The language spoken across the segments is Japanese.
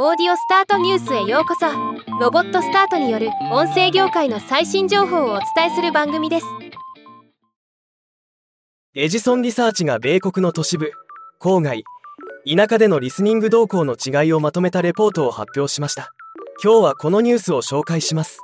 オーディオスタートニュースへようこそ。ロボットスタートによる音声業界の最新情報をお伝えする番組です。エジソンリサーチが米国の都市部郊外田舎でのリスニング動向の違いをまとめたレポートを発表しました。今日はこのニュースを紹介します。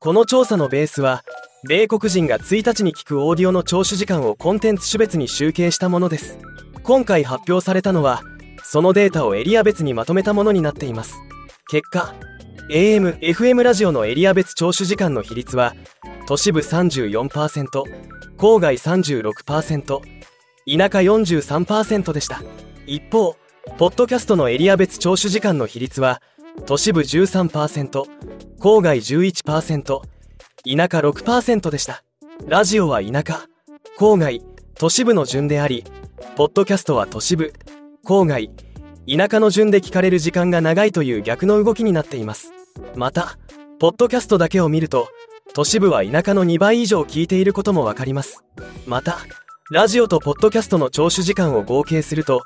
この調査のベースは米国人が1日に聞くオーディオの聴取時間をコンテンツ種別に集計したものです。今回発表されたのはそのデータをエリア別にまとめたものになっています。結果 AM、FM ラジオのエリア別聴取時間の比率は都市部34%郊外36%田舎43%でした。一方ポッドキャストのエリア別聴取時間の比率は都市部13%郊外11%田舎6%でした。ラジオは田舎郊外都市部の順でありポッドキャストは都市部郊外田舎の順で聞かれる時間が長いという逆の動きになっています。またポッドキャストだけを見ると都市部は田舎の2倍以上聞いていることもわかります。またラジオとポッドキャストの聴取時間を合計すると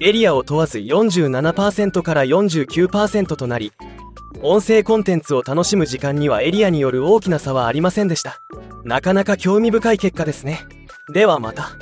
エリアを問わず47%から49%となり音声コンテンツを楽しむ時間にはエリアによる大きな差はありませんでした。なかなか興味深い結果ですね。ではまた。